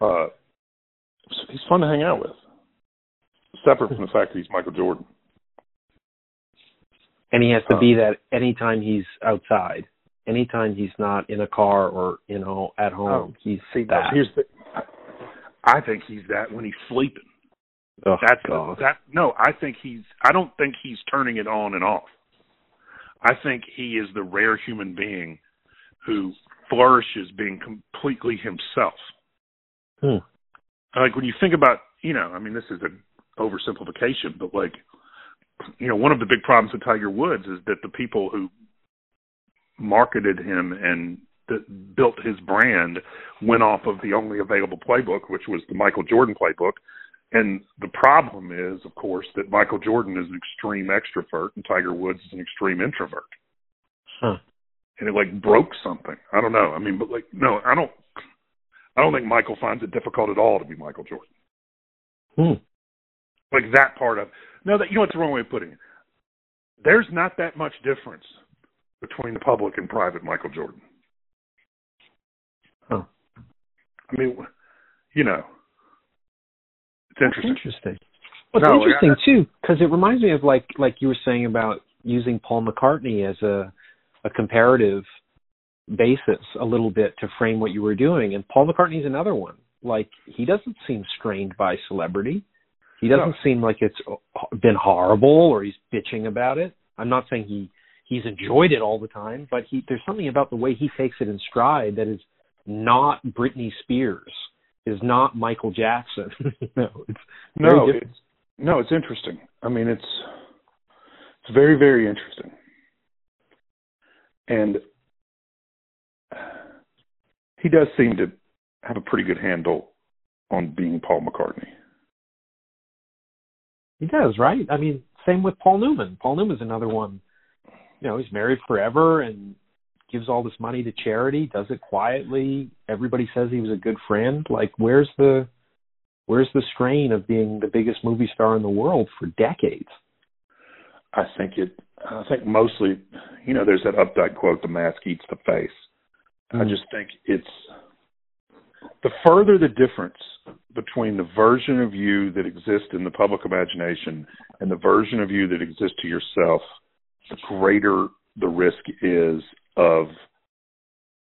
S1: uh, he's fun to hang out with. Separate from the fact that he's Michael Jordan.
S2: And he has to uh, be that anytime he's outside, anytime he's not in a car or you know at home. Oh, he's
S1: see
S2: that.
S1: Here's the. I think he's that when he's sleeping.
S2: Oh,
S1: That's
S2: God.
S1: that. No, I think he's. I don't think he's turning it on and off. I think he is the rare human being who flourishes being completely himself.
S2: Hmm.
S1: Like when you think about, you know, I mean, this is an oversimplification, but like, you know, one of the big problems with Tiger Woods is that the people who marketed him and that built his brand went off of the only available playbook, which was the Michael Jordan playbook. And the problem is, of course, that Michael Jordan is an extreme extrovert and Tiger Woods is an extreme introvert.
S2: Huh.
S1: And it like broke something. I don't know. I mean, but like, no, I don't. I don't think Michael finds it difficult at all to be Michael Jordan.
S2: Hmm.
S1: Like that part of no, that you know what's the wrong way of putting it. There's not that much difference between the public and private Michael Jordan.
S2: Huh.
S1: I mean, you know, it's interesting.
S2: That's interesting. It's
S1: No,
S2: interesting
S1: I-
S2: too because it reminds me of like like you were saying about using Paul McCartney as a a comparative basis a little bit to frame what you were doing, and Paul McCartney's another one. Like he doesn't seem strained by celebrity. He doesn't
S1: No.
S2: seem like it's uh, been horrible or he's bitching about it. I'm not saying he he's enjoyed it all the time, but he there's something about the way he takes it in stride that is not Britney Spears, is not Michael Jackson. no, it's
S1: No, it's no, it's interesting. I mean, it's it's very very interesting, and he does seem to have a pretty good handle on being Paul McCartney.
S2: He does, right? I mean, same with Paul Newman. Paul Newman's another one. You know, he's married forever and gives all this money to charity, does it quietly. Everybody says he was a good friend. Like where's the where's the strain of being the biggest movie star in the world for decades?
S1: I think it. I think mostly, you know, there's that Updike quote: "The mask eats the face." I
S2: Mm.
S1: just think it's the further the difference between the version of you that exists in the public imagination and the version of you that exists to yourself, the greater the risk is of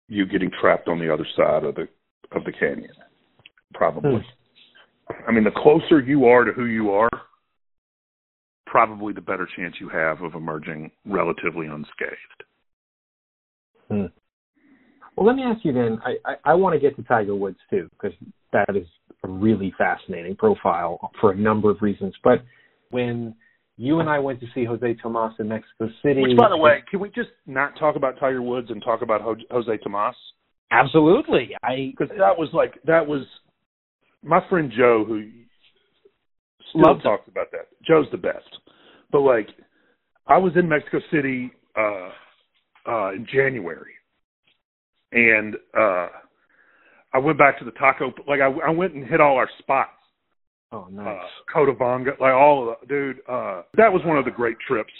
S1: you getting trapped on the other side of the of the canyon. Probably. Hmm. I mean, the closer you are to who you are, probably the better chance you have of emerging relatively unscathed. Hmm.
S2: Well, let me ask you then. I, I, I want to get to Tiger Woods too, because that is a really fascinating profile for a number of reasons. But when you and I went to see Jose Tomas in Mexico City,
S1: Which, by the way, can we just not talk about Tiger Woods and talk about Ho- Jose Tomas?
S2: absolutely, I
S1: Because that was like that was my friend Joe who still
S2: Loved
S1: talks about that. Joe's the best, but like I was in Mexico City uh, uh, in January, and uh, I went back to the taco. Like I, I went and hit all our spots,
S2: Oh, nice.
S1: Uh, Cotavanga, like all of the dude. Uh, that was one of the great trips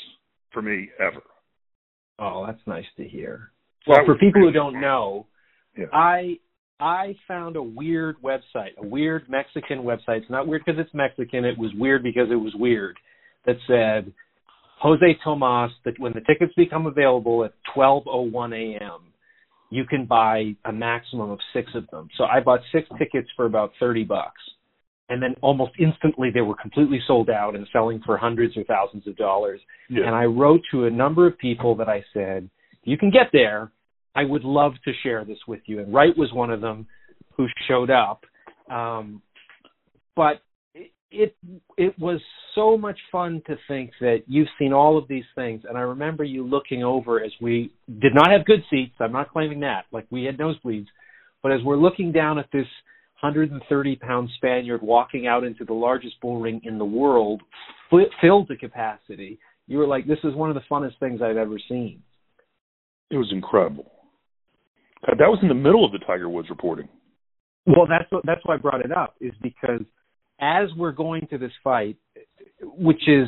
S1: for me ever.
S2: Oh, that's nice to hear. Well, for people who don't know,
S1: yeah.
S2: I I found a weird website, a weird Mexican website. It's not weird because it's Mexican. It was weird because it was weird. That said, Jose Tomas. That when the tickets become available at 12:01 a.m., you can buy a maximum of six of them. So I bought six tickets for about 30 bucks. And then almost instantly they were completely sold out and selling for hundreds or thousands of dollars.
S1: Yeah.
S2: And I wrote to a number of people that I said, you can get there. I would love to share this with you. And Wright was one of them who showed up. Um, but it it was so much fun to think that you've seen all of these things and i remember you looking over as we did not have good seats i'm not claiming that like we had nosebleeds but as we're looking down at this 130 pound spaniard walking out into the largest bull ring in the world filled to capacity you were like this is one of the funnest things i've ever seen.
S1: It was incredible. That was in the middle of the tiger woods reporting.
S2: Well that's what, that's why i brought it up is because as we're going to this fight, which is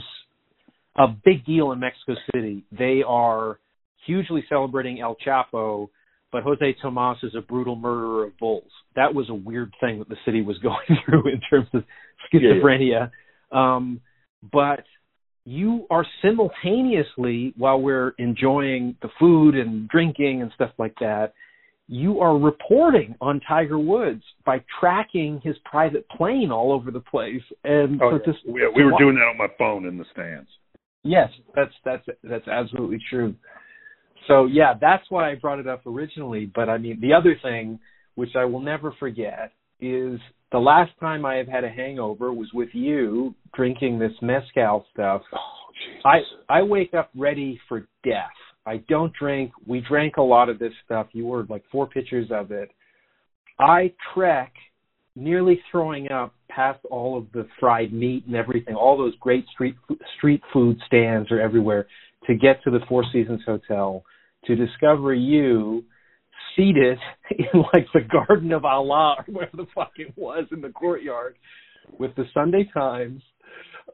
S2: a big deal in Mexico City, they are hugely celebrating El Chapo, but Jose Tomas is a brutal murderer of bulls. That was a weird thing that the city was going through in terms of schizophrenia. Yeah. Um, but you are simultaneously, while we're enjoying the food and drinking and stuff like that, you are reporting on Tiger Woods by tracking his private plane all over the place. And
S1: oh,
S2: so
S1: yeah. we, we were doing that on my phone in the stands.
S2: Yes, that's that's that's absolutely true. So yeah, that's why I brought it up originally. But I mean, the other thing, which I will never forget, is the last time I have had a hangover was with you drinking this mezcal stuff.
S1: Oh,
S2: I I wake up ready for death I don't drink. We drank a lot of this stuff. You ordered like four pitchers of it. I trek nearly throwing up past all of the fried meat and everything. All those great street street food stands are everywhere to get to the Four Seasons Hotel to discover you seated in like the Garden of Allah or wherever the fuck it was in the courtyard with the Sunday Times,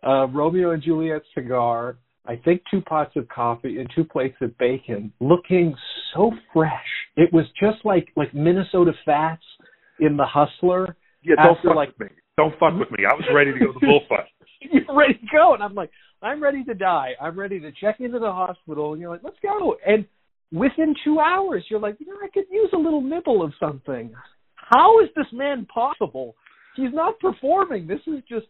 S2: uh, Romeo and Juliet cigar, I think two pots of coffee and two plates of bacon, looking so fresh. It was just like like Minnesota Fats in the Hustler.
S1: Yeah, don't fuck like, with me. Don't fuck with me. I was ready to go to the bullfight.
S2: you're ready to go, and I'm like, I'm ready to die. I'm ready to check into the hospital, and you're like, let's go. And within two hours, you're like, you know, I could use a little nibble of something. How is this man possible? He's not performing. This is just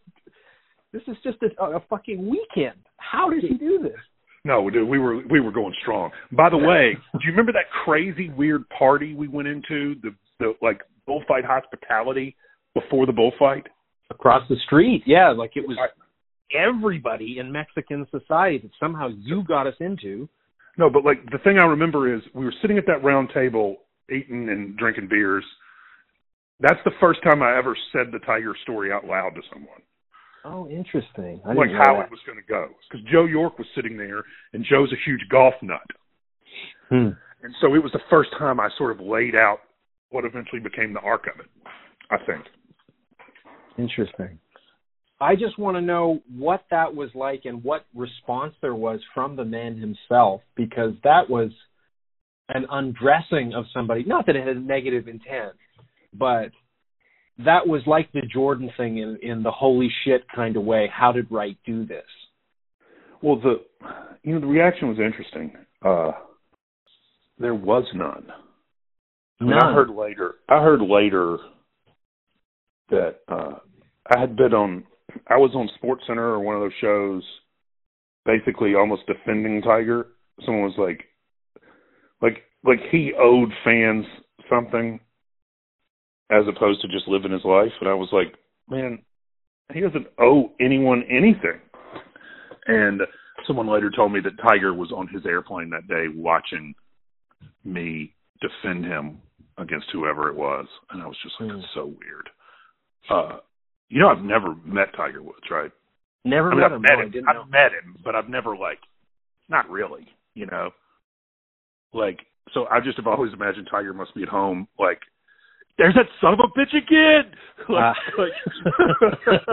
S2: this is just a, a fucking weekend. How did he do this?
S1: No, dude, we were we were going strong. By the way, do you remember that crazy weird party we went into the the like bullfight hospitality before the bullfight
S2: across the street? Yeah, like it was everybody in Mexican society that somehow you got us into.
S1: No, but like the thing I remember is we were sitting at that round table eating and drinking beers. That's the first time I ever said the tiger story out loud to someone.
S2: Oh, interesting. I
S1: like how
S2: that.
S1: it was going to go. Because Joe York was sitting there, and Joe's a huge golf nut.
S2: Hmm.
S1: And so it was the first time I sort of laid out what eventually became the arc of it, I think.
S2: Interesting. I just want to know what that was like and what response there was from the man himself, because that was an undressing of somebody. Not that it had a negative intent, but that was like the Jordan thing in in the holy shit kind of way. How did Wright do this?
S1: Well, the you know the reaction was interesting. Uh, there was none. I, mean, I heard later. I heard later that uh, I had been on. I was on Sports Center or one of those shows, basically almost defending Tiger. Someone was like, like, like he owed fans something as opposed to just living his life. And I was like, man, he doesn't owe anyone anything. And someone later told me that Tiger was on his airplane that day watching me defend him against whoever it was. And I was just like, mm. it's so weird. Uh, you know, I've never met Tiger Woods, right?
S2: Never
S1: I mean,
S2: met
S1: I've
S2: him.
S1: Met
S2: no,
S1: him. I've met him, but I've never like, not really, you know. Like, so I just have always imagined Tiger must be at home, like there's that son of a bitch again. Like,
S2: Ah.
S1: like,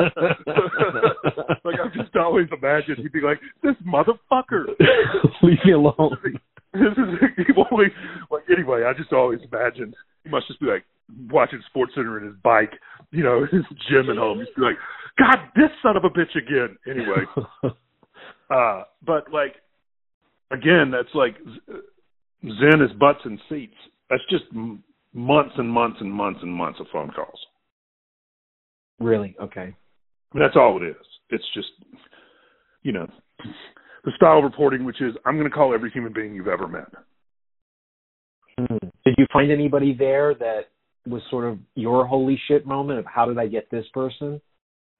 S1: like I've just always imagined he'd be like, this motherfucker.
S2: Leave me alone.
S1: this is he only like anyway. I just always imagined he must just be like watching Sports Center in his bike, you know, his gym at home. He'd be like, God, this son of a bitch again. Anyway, uh, but like again, that's like Zen is butts and seats. That's just months and months and months and months of phone calls.
S2: really? Okay.
S1: I mean, that's all it is. It's just, you know, the style of reporting, which is I'm going to call every human being you've ever met.
S2: Hmm. Did you find anybody there that was sort of your holy shit moment of how did I get this person?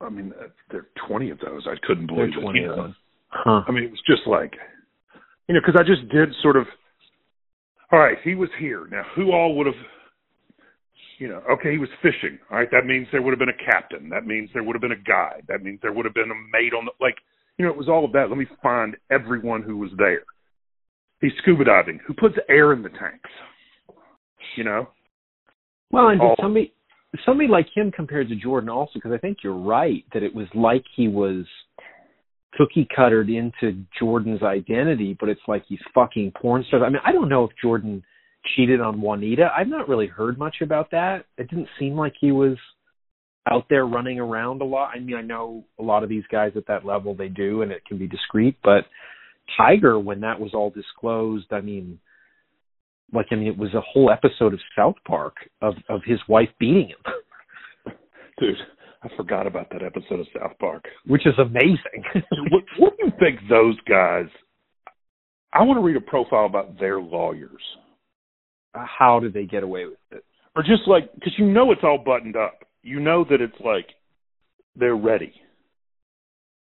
S1: I mean, uh, there are 20 of those. I couldn't
S2: There are
S1: believe it.
S2: 20 of
S1: know?
S2: them. Huh.
S1: I mean, it was just like, you know, because I just did sort of. All right, he was here. Now, who all would have? You know, okay, he was fishing. All right, that means there would have been a captain. That means there would have been a guide. That means there would have been a mate on the like. You know, it was all of that. Let me find everyone who was there. He's scuba diving. Who puts air in the tanks? You know,
S2: Well, and did
S1: all-
S2: somebody somebody like him compared to Jordan also because I think you're right that it was like he was cookie cuttered into Jordan's identity, but it's like he's fucking porn stars. I mean, I don't know if Jordan cheated on Juanita. I've not really heard much about that. It didn't seem like he was out there running around a lot. I mean, I know a lot of these guys at that level they do, and it can be discreet, but Tiger, when that was all disclosed, I mean, like I mean, it was a whole episode of South Park of of his wife beating him,
S1: dude, I forgot about that episode of South Park.
S2: which is amazing.
S1: what, what do you think those guys? I want to read a profile about their lawyers,
S2: How did they get away with it?
S1: or just like because you know it's all buttoned up. You know that it's like they're ready.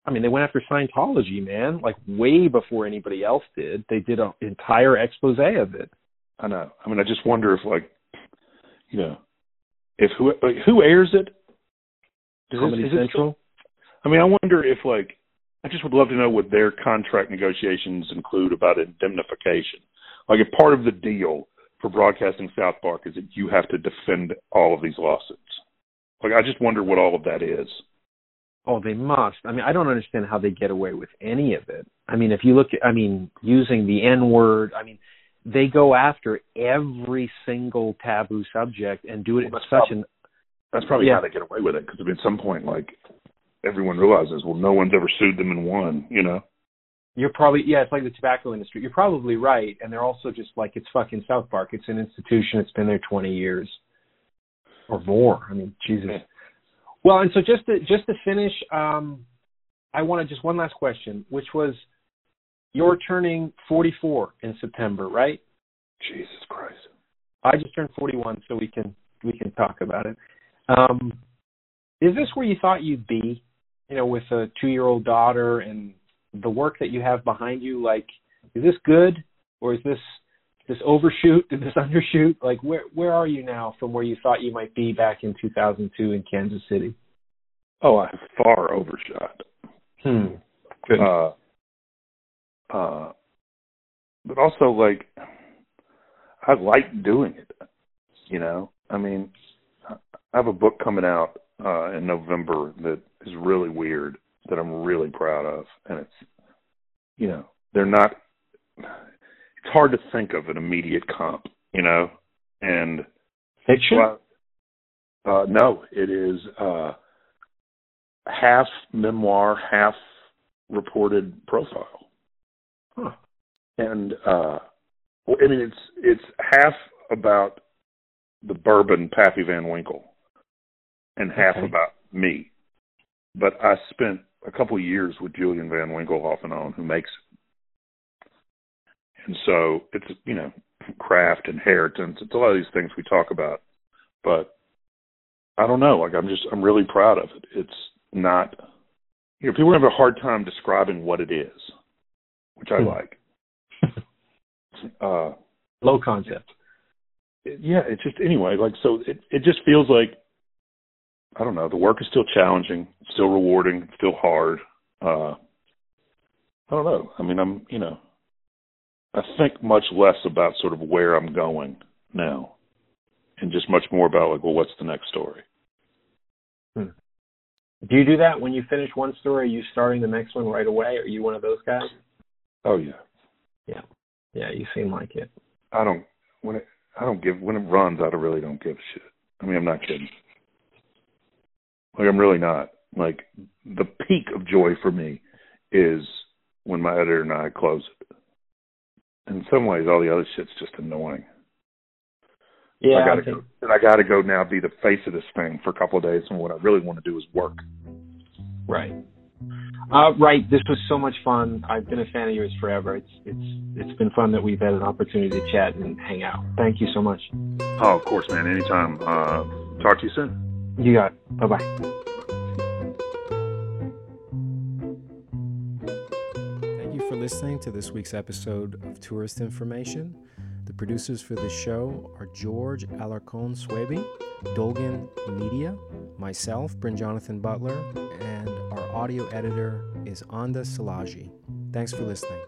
S2: I mean, they went after Scientology, man, like way before anybody else did. They did an entire expose of it.
S1: I know. I mean, I just wonder if like, you know, if who like, who airs it? It-
S2: Comedy
S1: it
S2: Central.
S1: I mean, I wonder if like I just would love to know what their contract negotiations include about indemnification. Like, if part of the deal for broadcasting South Park is that you have to defend all of these lawsuits. Like, I just wonder what all of that is.
S2: Oh, they must. I mean, I don't understand how they get away with any of it. I mean, if you look at, I mean, using the N word, I mean, they go after every single taboo subject and do it in
S1: Well, that's
S2: such
S1: prob-
S2: an
S1: That's probably
S2: Yeah.
S1: how they get away with it. Because at some point, like everyone realizes, well, no one's ever sued them and won. You know?
S2: You're probably yeah, it's like the tobacco industry. You're probably right, and they're also just like it's fucking South Park. It's an institution. It's been there 20 years or more. I mean, Jesus. Well, and so just to just to finish, um, I wanted just one last question, which was you're turning 44 in September, right?
S1: Jesus Christ.
S2: I just turned 41, so we can we can talk about it. Um, is this where you thought you'd be? You know, with a two-year-old daughter and the work that you have behind you. Like, is this good, or is this this overshoot? Did this undershoot? Like, where where are you now from where you thought you might be back in 2002 in Kansas City?
S1: Oh, I far overshot.
S2: Hmm. Good.
S1: Uh, uh, but also like I like doing it. You know, I mean, I have a book coming out uh, in November that is really weird that I'm really proud of, and it's you know they're not. It's hard to think of an immediate comp, you know, and
S2: Fiction.
S1: well, uh, no, it is uh, half memoir, half reported profile,
S2: Huh.
S1: and uh, well, I mean it's it's half about the bourbon Pappy Van Winkle, and half
S2: Okay.
S1: about me. But I spent a couple of years with Julian Van Winkle off and on, who makes it. And so it's you know craft inheritance. It's a lot of these things we talk about, but I don't know. Like I'm just I'm really proud of it. It's not you know people have a hard time describing what it is, which I
S2: Hmm.
S1: like. uh,
S2: Low concept.
S1: it- yeah, it's just anyway. Like so, it it just feels like I don't know. The work is still challenging, still rewarding, still hard. Uh, I don't know. I mean, I'm you know, I think much less about sort of where I'm going now. and just much more about like, well, what's the next story?
S2: Hmm. Do you do that when you finish one story? Are you starting the next one right away? Are you one of those guys?
S1: Oh yeah.
S2: Yeah. Yeah, you seem like it.
S1: I don't when it I don't give when it runs I don't really don't give a shit. I mean I'm not kidding. Like I'm really not. Like the peak of joy for me is when my editor and I close it. In some ways all the other shit's just annoying.
S2: Yeah,
S1: I gotta
S2: I think,
S1: go, and I gotta go now be the face of this thing for a couple of days and what I really want to do is work.
S2: right. Uh, right. This was so much fun. I've been a fan of yours forever. It's it's it's been fun that we've had an opportunity to chat and hang out. Thank you so much.
S1: Oh, of course, man. Anytime. Uh, talk to you soon.
S2: You got it. Bye bye. Thank you for listening to this week's episode of Tourist Information. The producers for this show are George Alarcon Swaby, Dolgan Media, myself, Bryn Jonathan Butler, and our audio editor is Anda Salaji. Thanks for listening.